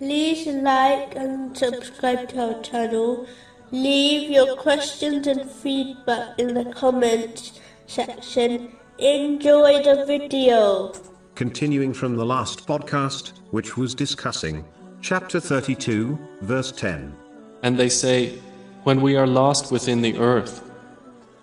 like and subscribe to our channel. Leave your questions and feedback in the comments section. Enjoy the video. Continuing from the last podcast, which was discussing chapter 32, verse 10. And they say, When we are lost within the earth,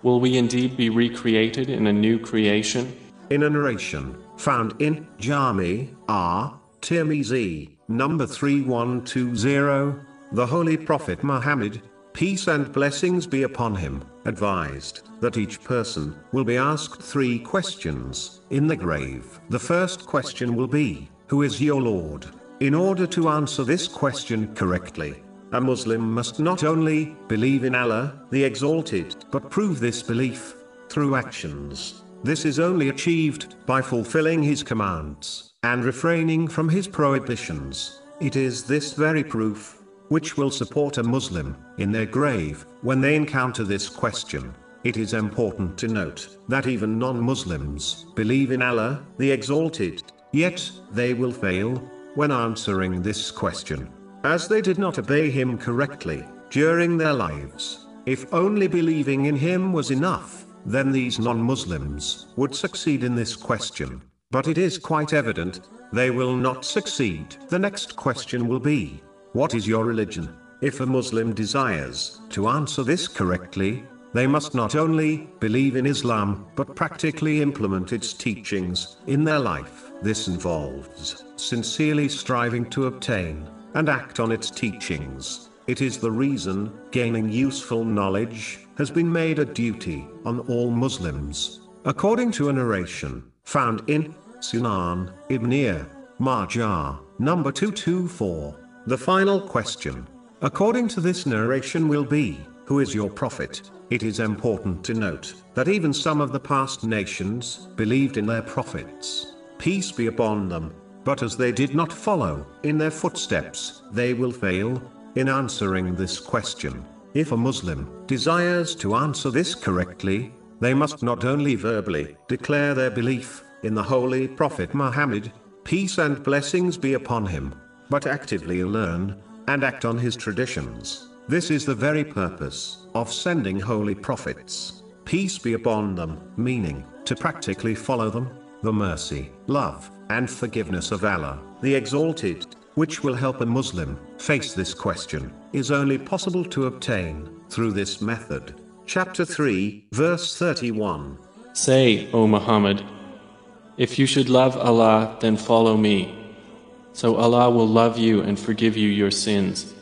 will we indeed be recreated in a new creation? In a narration found in Jami At Tirmizi, number 3120, the Holy Prophet Muhammad, peace and blessings be upon him, advised that each person will be asked three questions in the grave. The first question will be, Who is your Lord? In order to answer this question correctly, a Muslim must not only believe in Allah, the Exalted, but prove this belief through actions. This is only achieved by fulfilling his commands and refraining from his prohibitions. It is this very proof which will support a Muslim in their grave when they encounter this question. It is important to note that even non Muslims believe in Allah, the Exalted, yet they will fail when answering this question, as they did not obey Him correctly during their lives. If only believing in Him was enough, then these non-Muslims would succeed in this question. But it is quite evident, they will not succeed. The next question will be, what is your religion? If a Muslim desires to answer this correctly, they must not only believe in Islam, but practically implement its teachings in their life. This involves sincerely striving to obtain and act on its teachings. It is the reason gaining useful knowledge has been made a duty on all Muslims. According to a narration found in Sunan Ibn Majah, number 224, the final question, according to this narration, will be Who is your prophet? It is important to note that even some of the past nations believed in their prophets, peace be upon them, but as they did not follow in their footsteps, they will fail in answering this question. If a Muslim desires to answer this correctly, they must not only verbally declare their belief in the Holy Prophet Muhammad, peace and blessings be upon him, but actively learn and act on his traditions. This is the very purpose of sending holy prophets, peace be upon them, meaning to practically follow them, the mercy, love, and forgiveness of Allah, the Exalted, which will help a Muslim face this question, is only possible to obtain through this method. Chapter 3, verse 31. Say, O Muhammad, if you should love Allah, then follow me. So Allah will love you and forgive you your sins.